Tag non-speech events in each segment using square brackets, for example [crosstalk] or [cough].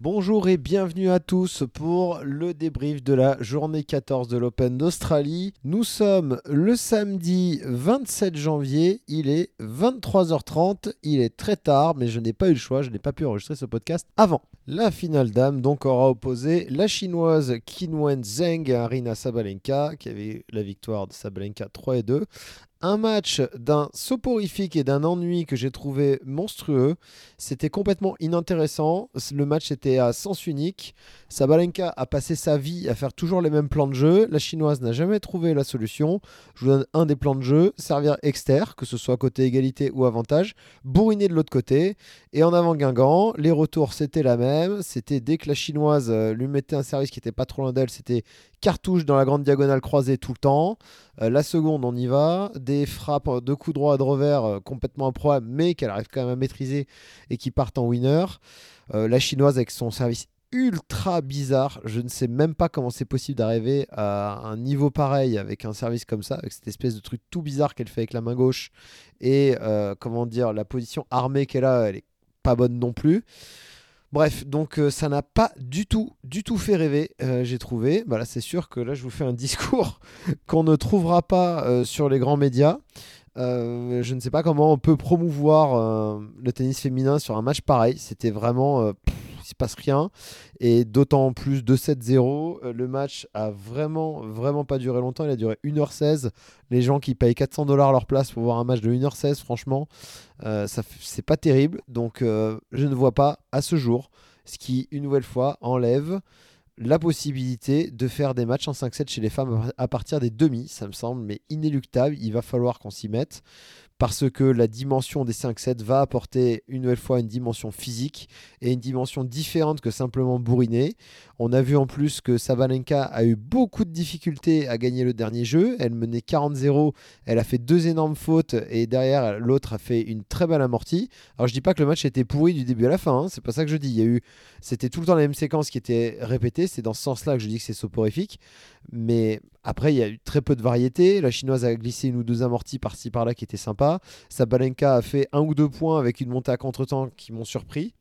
Bonjour et bienvenue à tous pour le débrief de la journée 14 de l'Open d'Australie. Nous sommes le samedi 27 janvier, il est 23h30, il est très tard mais je n'ai pas eu le choix, je n'ai pas pu enregistrer ce podcast avant. La finale dame donc aura opposé la chinoise Qinwen Zheng à Arina Sabalenka qui avait la victoire de Sabalenka 3 et 2 un match d'un soporifique et d'un ennui que j'ai trouvé monstrueux. C'était complètement inintéressant. Le match était à sens unique. Sabalenka a passé sa vie à faire toujours les mêmes plans de jeu. La chinoise n'a jamais trouvé la solution. Je vous donne un des plans de jeu servir externe, que ce soit côté égalité ou avantage, bourriner de l'autre côté. Et en avant Guingamp, les retours c'était la même. C'était dès que la chinoise euh, lui mettait un service qui était pas trop loin d'elle, c'était cartouche dans la grande diagonale croisée tout le temps. Euh, la seconde, on y va. Des frappes de coups droits de revers euh, complètement improbables, mais qu'elle arrive quand même à maîtriser et qui partent en winner. Euh, la chinoise avec son service ultra bizarre. Je ne sais même pas comment c'est possible d'arriver à un niveau pareil avec un service comme ça, avec cette espèce de truc tout bizarre qu'elle fait avec la main gauche. Et comment dire, la position armée qu'elle a, elle est pas bonne non plus. Bref, donc euh, ça n'a pas du tout, du tout fait rêver, euh, j'ai trouvé. Bah c'est sûr que là, je vous fais un [laughs] discours qu'on ne trouvera pas euh, sur les grands médias. je ne sais pas comment on peut promouvoir le tennis féminin sur un match pareil. C'était vraiment se passe rien. Et d'autant plus de 7-0, euh, le match a vraiment, vraiment pas duré longtemps. Il a duré 1h16. Les gens qui payent 400 dollars leur place pour voir un match de 1h16, franchement, euh, ça c'est pas terrible. Donc euh, je ne vois pas à ce jour ce qui, une nouvelle fois, enlève la possibilité de faire des matchs en 5-7 chez les femmes à partir des demi. Ça me semble mais inéluctable. Il va falloir qu'on s'y mette parce que la dimension des 5-7 va apporter une nouvelle fois une dimension physique et une dimension différente que simplement bourriner. On a vu en plus que Sabalenka a eu beaucoup de difficultés à gagner le dernier jeu. Elle menait 40-0, elle a fait deux énormes fautes et derrière l'autre a fait une très belle amortie. Alors je dis pas que le match était pourri du début à la fin, hein, c'est pas ça que je dis. Il y a eu, c'était tout le temps la même séquence qui était répétée. C'est dans ce sens-là que je dis que c'est soporifique. Mais après, il y a eu très peu de variété. La chinoise a glissé une ou deux amorties par-ci par-là qui étaient sympas. Sabalenka a fait un ou deux points avec une montée à contre-temps qui m'ont surpris.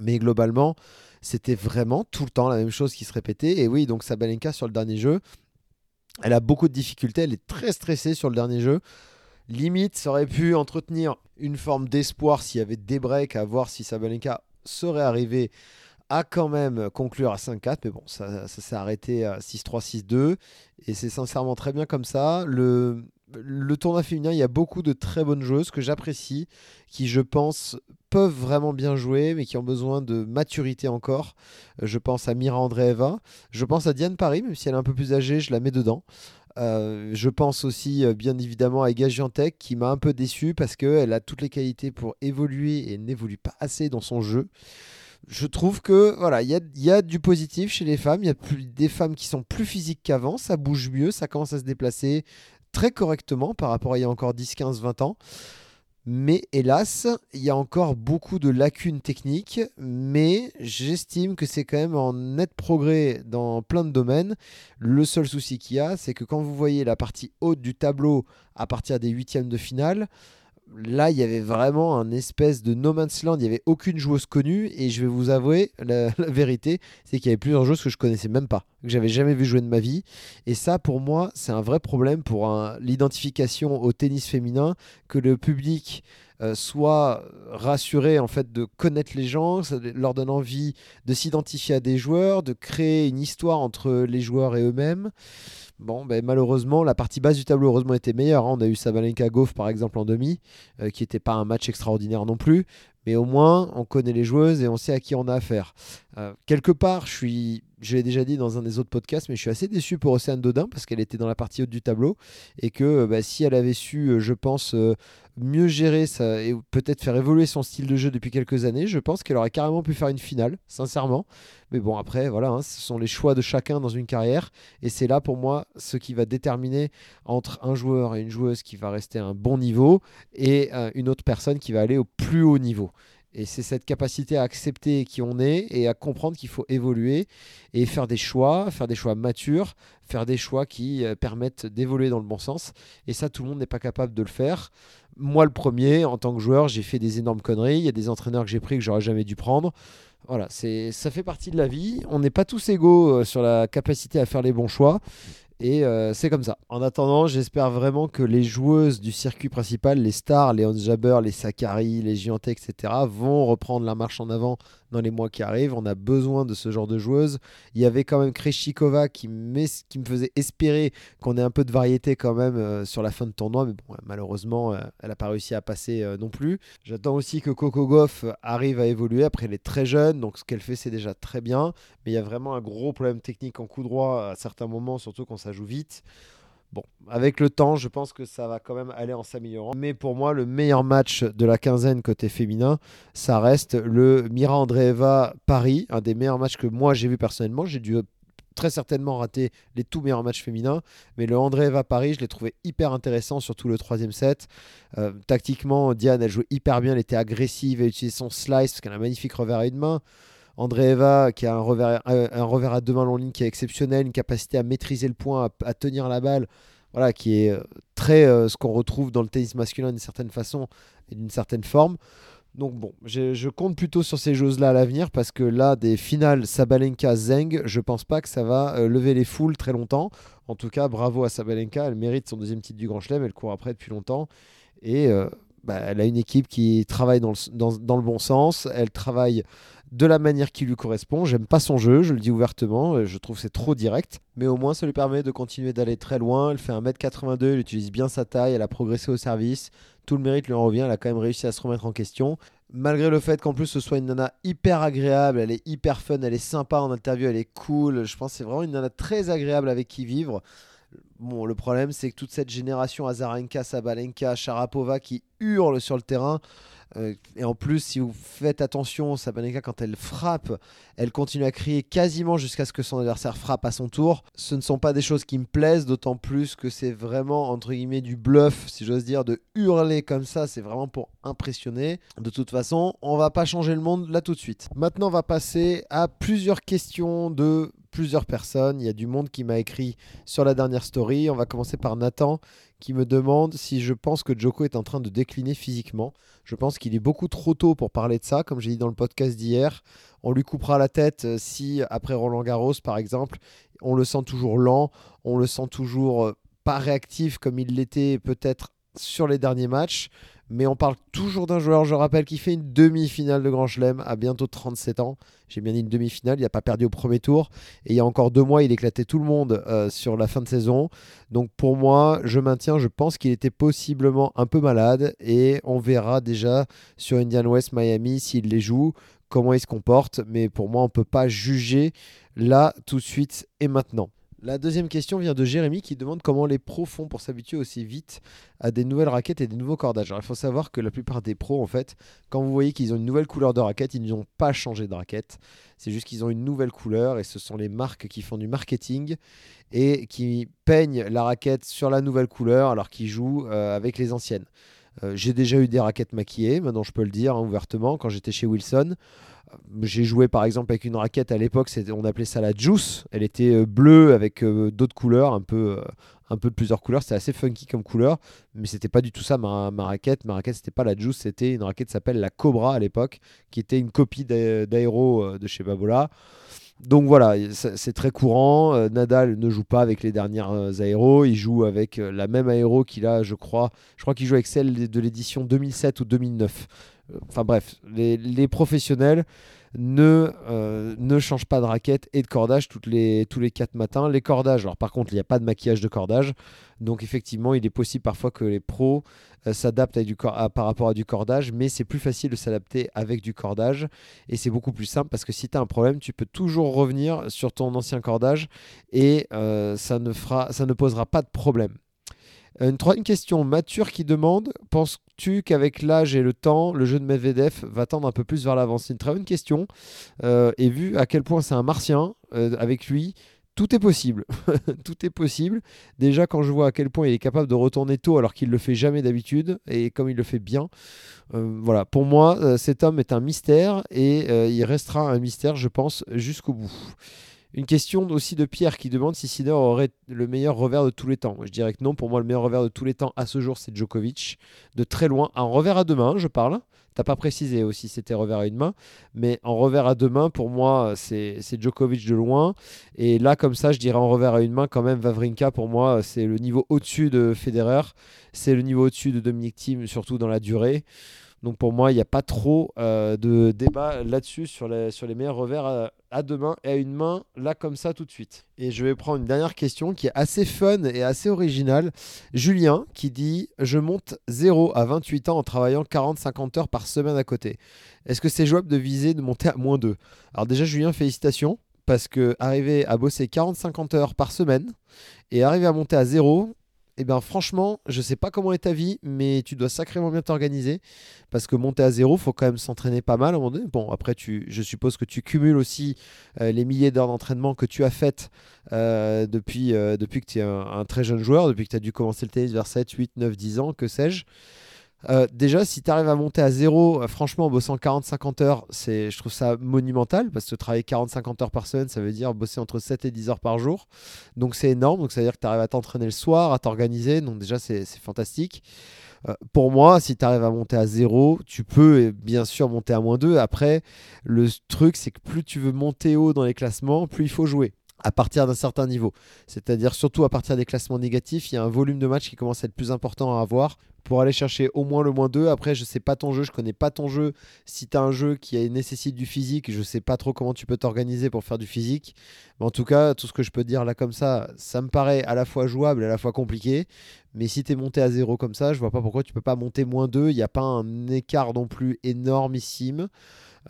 Mais globalement, c'était vraiment tout le temps la même chose qui se répétait. Et oui, donc Sabalenka sur le dernier jeu, elle a beaucoup de difficultés. Elle est très stressée sur le dernier jeu. Limite, ça aurait pu entretenir une forme d'espoir s'il y avait des breaks à voir si Sabalenka serait arrivé a quand même conclure à 5-4, mais bon, ça, s'est arrêté à 6-3, 6-2, et c'est sincèrement très bien comme ça. Le, le tournoi féminin, il y a beaucoup de très bonnes joueuses que j'apprécie, qui je pense peuvent vraiment bien jouer, mais qui ont besoin de maturité encore. Je pense à Mira Andreeva, je pense à Diane Paris, même si elle est un peu plus âgée, je la mets dedans. Euh, je pense aussi euh, bien évidemment à Ega qui m'a un peu déçu parce qu'elle a toutes les qualités pour évoluer et n'évolue pas assez dans son jeu je trouve que voilà, il y a, du positif chez les femmes. Il y a des femmes qui sont plus physiques qu'avant. Ça bouge mieux, ça commence à se déplacer très correctement par rapport à il y a encore 10, 15, 20 ans. Mais hélas, il y a encore beaucoup de lacunes techniques, mais j'estime que c'est quand même en net progrès dans plein de domaines. Le seul souci qu'il y a, c'est que quand vous voyez la partie haute du tableau à partir des huitièmes de finale, là, il y avait vraiment un espèce de no man's land. Il n'y avait aucune joueuse connue. Et je vais vous avouer, [laughs] la, vérité, c'est qu'il y avait plusieurs joueuses que je connaissais même pas, que j'avais jamais vu jouer de ma vie. Et ça, pour moi, c'est un vrai problème pour l'identification au tennis féminin, que le public euh, soit rassuré en fait de connaître les gens, ça leur donne envie de s'identifier à des joueurs, de créer une histoire entre les joueurs et eux-mêmes. Bon, ben, malheureusement, la partie basse du tableau, heureusement, était meilleure. Hein. On a eu Sabalenka Goff, par exemple, en demi, euh, qui n'était pas un match extraordinaire non plus. Mais au moins, on connaît les joueuses et on sait à qui on a affaire. Euh, quelque part, je suis, je l'ai déjà dit dans un des autres podcasts, mais je suis assez déçu pour Océane Dodin parce qu'elle était dans la partie haute du tableau et que euh, bah, si elle avait su, je pense, mieux gérer ça et peut-être faire évoluer son style de jeu depuis quelques années, je pense qu'elle aurait carrément pu faire une finale, sincèrement. Mais bon, après, voilà, hein, ce sont les choix de chacun dans une carrière. Et c'est là, pour moi, ce qui va déterminer entre un joueur et une joueuse qui va rester à un bon niveau et euh, une autre personne qui va aller au plus haut niveau. Et c'est cette capacité à accepter qui on est et à comprendre qu'il faut évoluer et faire des choix, faire des choix matures, faire des choix qui euh, permettent d'évoluer dans le bon sens. Et ça, tout le monde n'est pas capable de le faire. Moi, le premier, en tant que joueur, j'ai fait des énormes conneries. Il y a des entraîneurs que j'ai pris que j'aurais jamais dû prendre. Voilà, ça fait partie de la vie. On n'est pas tous égaux sur la capacité à faire les bons choix. Et euh, c'est comme ça. En attendant, j'espère vraiment que les joueuses du circuit principal, les stars, les Hans Jabber, les Sakari, les Gianté, etc., vont reprendre la marche en avant dans les mois qui arrivent. On a besoin de ce genre de joueuses. Il y avait quand même Kreshikova qui, qui me faisait espérer qu'on ait un peu de variété quand même euh, sur la fin de tournoi. Mais bon, malheureusement, euh, elle n'a pas réussi à passer euh, non plus. J'attends aussi que Coco Goff arrive à évoluer. Après, elle est très jeune, donc ce qu'elle fait, c'est déjà très bien. Mais il y a vraiment un gros problème technique en coup droit à certains moments, surtout quand ça joue vite. Bon, avec le temps, je pense que ça va quand même aller en s'améliorant. Mais pour moi, le meilleur match de la quinzaine côté féminin, ça reste le Mira Andreeva Paris, un des meilleurs matchs que moi j'ai vu personnellement. J'ai dû très certainement rater les tout meilleurs matchs féminins, mais le Andreeva Paris, je l'ai trouvé hyper intéressant, surtout le troisième set. Euh, tactiquement, Diane, elle jouait hyper bien, elle était agressive, elle utilisait son slice parce qu'elle a un magnifique revers à une main. Andreeva qui a un revers, revers à deux mains long ligne qui est exceptionnel, une capacité à maîtriser le point, à, tenir la balle, voilà, qui est euh, très euh, ce qu'on retrouve dans le tennis masculin d'une certaine façon et d'une certaine forme. Donc bon, je, compte plutôt sur ces choses-là à l'avenir parce que là, des finales Sabalenka-Zeng, je pense pas que ça va euh, lever les foules très longtemps. En tout cas, bravo à Sabalenka, elle mérite son deuxième titre du Grand Chelem, elle court après depuis longtemps. Et bah, elle a une équipe qui travaille dans le, bon sens, elle travaille de la manière qui lui correspond. J'aime pas son jeu, je le dis ouvertement, je trouve c'est trop direct, mais au moins ça lui permet de continuer d'aller très loin. Elle fait 1m82, elle utilise bien sa taille, elle a progressé au service, tout le mérite lui en revient, elle a quand même réussi à se remettre en question. Malgré le fait qu'en plus ce soit une nana hyper agréable, elle est hyper fun, elle est sympa en interview, elle est cool, je pense que c'est vraiment une nana très agréable avec qui vivre. Bon, le problème, c'est que toute cette génération Azarenka, Sabalenka, Sharapova qui hurle sur le terrain, euh, et en plus, si vous faites attention, Sabalenka, quand elle frappe, elle continue à crier quasiment jusqu'à ce que son adversaire frappe à son tour. Ce ne sont pas des choses qui me plaisent, d'autant plus que c'est vraiment, entre guillemets, du bluff, si j'ose dire, de hurler comme ça. C'est vraiment pour impressionner. De toute façon, on va pas changer le monde là tout de suite. Maintenant, on va passer à plusieurs questions de plusieurs personnes. Il y a du monde qui m'a écrit sur la dernière story. On va commencer par Nathan qui me demande si je pense que Joko est en train de décliner physiquement. Je pense qu'il est beaucoup trop tôt pour parler de ça, comme j'ai dit dans le podcast d'hier. On lui coupera la tête euh, si, après Roland Garros, par exemple, on le sent toujours lent, on le sent toujours euh, pas réactif comme il l'était peut-être sur les derniers matchs. Mais on parle toujours d'un joueur, je rappelle, qui fait une demi-finale de Grand Chelem à bientôt 37 ans. J'ai bien dit une demi-finale, il n'a pas perdu au premier tour. Et il y a encore deux mois, il éclatait tout le monde euh, sur la fin de saison. Donc pour moi, je maintiens, je pense qu'il était possiblement un peu malade. Et on verra déjà sur Indian West Miami s'il les joue, comment il se comporte. Mais pour moi, on ne peut pas juger là, tout de suite et maintenant. La deuxième question vient de Jérémy qui demande comment les pros font pour s'habituer aussi vite à des nouvelles raquettes et des nouveaux cordages. Alors il faut savoir que la plupart des pros, en fait, quand vous voyez qu'ils ont une nouvelle couleur de raquette, ils n'ont pas changé de raquette. C'est juste qu'ils ont une nouvelle couleur et ce sont les marques qui font du marketing et qui peignent la raquette sur la nouvelle couleur alors qu'ils jouent euh, avec les anciennes. Euh, j'ai déjà eu des raquettes maquillées, maintenant je peux le dire hein, ouvertement, quand j'étais chez Wilson j'ai joué par exemple avec une raquette à l'époque, on appelait ça la Juice. Elle était euh, bleue avec euh, d'autres couleurs, un peu, euh, un peu de plusieurs couleurs. C'était assez funky comme couleur, mais c'était pas du tout ça ma, raquette. Ma raquette, c'était pas la Juice, c'était une raquette qui s'appelle la Cobra à l'époque, qui était une copie d'aéro de chez Babola. Donc voilà, c'est très courant. Nadal ne joue pas avec les dernières aéros, il joue avec la même aéro qu'il a, je crois. Je crois qu'il joue avec celle de l'édition 2007 ou 2009. Enfin bref, les, professionnels ne, euh, ne changent pas de raquette et de cordage les, tous les 4 matins. Les cordages, alors par contre, il n'y a pas de maquillage de cordage. Donc effectivement, il est possible parfois que les pros euh, s'adaptent par rapport à du cordage, mais c'est plus facile de s'adapter avec du cordage. Et c'est beaucoup plus simple parce que si tu as un problème, tu peux toujours revenir sur ton ancien cordage et euh, ça, ne fera, ça ne posera pas de problème. Une troisième question, Mature qui demande Penses-tu qu'avec l'âge et le temps, le jeu de Medvedev va tendre un peu plus vers l'avant? C'est une très bonne question. Euh, et vu à quel point c'est un martien, euh, avec lui, tout est possible. [laughs] tout est possible. Déjà, quand je vois à quel point il est capable de retourner tôt alors qu'il le fait jamais d'habitude et comme il le fait bien, euh, voilà. Pour moi, cet homme est un mystère et il restera un mystère, je pense, jusqu'au bout. Une question aussi de Pierre qui demande si Sinner aurait le meilleur revers de tous les temps. Je dirais que non, pour moi, le meilleur revers de tous les temps à ce jour, c'est Djokovic. De très loin. Un revers à deux mains, je parle. T'as pas précisé aussi c'était revers à une main, mais en revers à deux mains, pour moi, c'est Djokovic de loin. Et là, comme ça, je dirais en revers à une main, quand même, Vavrinka, pour moi, c'est le niveau au-dessus de Federer. C'est le niveau au-dessus de Dominic Thiem, surtout dans la durée. Donc pour moi, il n'y a pas trop euh, de débat là-dessus sur les, meilleurs revers à, deux mains et à une main, là comme ça tout de suite. Et je vais prendre une dernière question qui est assez fun et assez originale. Julien qui dit Je monte 0 à 28 ans en travaillant 40-50 heures par semaine à côté. Est-ce que c'est jouable de viser de monter à moins 2 Alors déjà, Julien, félicitations parce que arriver à bosser 40-50 heures par semaine et arriver à monter à 0, eh bien franchement, je sais pas comment est ta vie, mais tu dois sacrément bien t'organiser parce que monter à zéro, faut quand même s'entraîner pas mal moment. Bon, après, tu, je suppose que tu cumules aussi euh, les milliers d'heures d'entraînement que tu as faites euh, depuis, euh, depuis que tu es un, un, très jeune joueur, depuis que tu as dû commencer le tennis vers 7, 8, 9, 10 ans, que sais-je. Euh, déjà, si tu arrives à monter à zéro, euh, franchement, en bossant 40-50 heures, je trouve ça monumental parce que travailler 40-50 heures par semaine, ça veut dire bosser entre 7 et 10 heures par jour. Donc c'est énorme. Donc ça veut dire que tu arrives à t'entraîner le soir, à t'organiser. Donc déjà, c'est fantastique. Euh, pour moi, si tu arrives à monter à zéro, tu peux bien sûr monter à moins 2. Après, le truc, c'est que plus tu veux monter haut dans les classements, plus il faut jouer à partir d'un certain niveau. C'est-à-dire surtout à partir des classements négatifs, il y a un volume de match qui commence à être plus important à avoir pour aller chercher au moins le moins 2. Après, je sais pas ton jeu, je connais pas ton jeu. Si tu as un jeu qui nécessite du physique, je sais pas trop comment tu peux t'organiser pour faire du physique. Mais en tout cas, tout ce que je peux dire là comme ça, ça me paraît à la fois jouable et à la fois compliqué. Mais si tu es monté à 0 comme ça, je vois pas pourquoi tu peux pas monter moins 2. Il n'y a pas un écart non plus énormissime.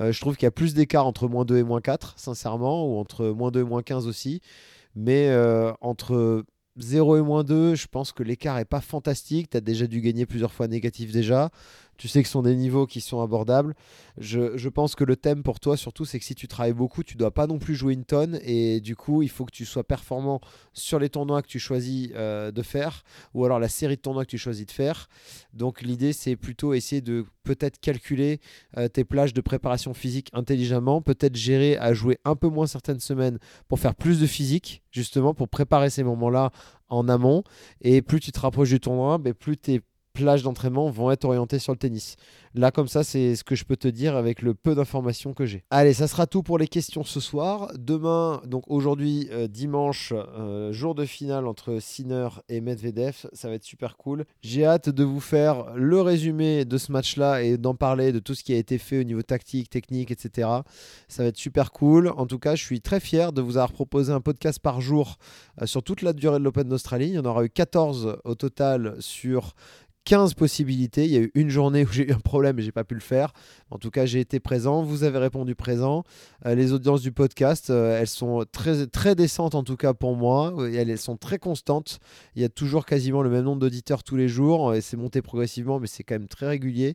Euh, je trouve qu'il y a plus d'écart entre moins 2 et moins 4, sincèrement, ou entre moins 2 et moins 15 aussi. Mais euh, entre 0 et moins 2, je pense que l'écart est pas fantastique. Tu as déjà dû gagner plusieurs fois négatif déjà. Tu sais que ce sont des niveaux qui sont abordables. Je, pense que le thème pour toi, surtout, c'est que si tu travailles beaucoup, tu dois pas non plus jouer une tonne. Et du coup, il faut que tu sois performant sur les tournois que tu choisis euh, de faire, ou alors la série de tournois que tu choisis de faire. Donc l'idée, c'est plutôt essayer de peut-être calculer euh, tes plages de préparation physique intelligemment, peut-être gérer à jouer un peu moins certaines semaines pour faire plus de physique, justement, pour préparer ces moments-là en amont. Et plus tu te rapproches du tournoi, mais plus tu es plages d'entraînement vont être orientées sur le tennis. Là, comme ça, c'est ce que je peux te dire avec le peu d'informations que j'ai. Allez, ça sera tout pour les questions ce soir. Demain, donc aujourd'hui, euh, dimanche, euh, jour de finale entre Sinner et Medvedev. Ça va être super cool. J'ai hâte de vous faire le résumé de ce match-là et d'en parler de tout ce qui a été fait au niveau tactique, technique, etc. Ça va être super cool. En tout cas, je suis très fier de vous avoir proposé un podcast par jour euh, sur toute la durée de l'Open d'Australie. Il y en aura eu 14 au total sur 15 possibilités. Il y a eu une journée où j'ai eu un problème et j'ai pas pu le faire. En tout cas, j'ai été présent. Vous avez répondu présent. Euh, les audiences du podcast, euh, elles sont très, très décentes en tout cas pour moi. Elles, sont très constantes. Il y a toujours quasiment le même nombre d'auditeurs tous les jours et c'est monté progressivement, mais c'est quand même très régulier.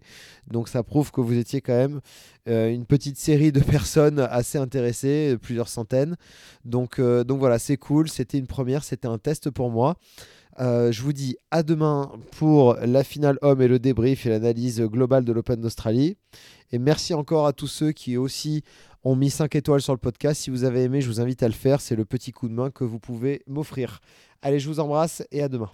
Donc ça prouve que vous étiez quand même euh, une petite série de [laughs] personnes assez intéressées, plusieurs centaines. Donc, donc voilà, c'est cool. C'était une première, c'était un test pour moi. Euh, je vous dis à demain pour la finale homme et le débrief et l'analyse globale de l'Open d'Australie. Et merci encore à tous ceux qui aussi ont mis 5 étoiles sur le podcast. Si vous avez aimé, je vous invite à le faire. C'est le petit coup de main que vous pouvez m'offrir. Allez, je vous embrasse et à demain.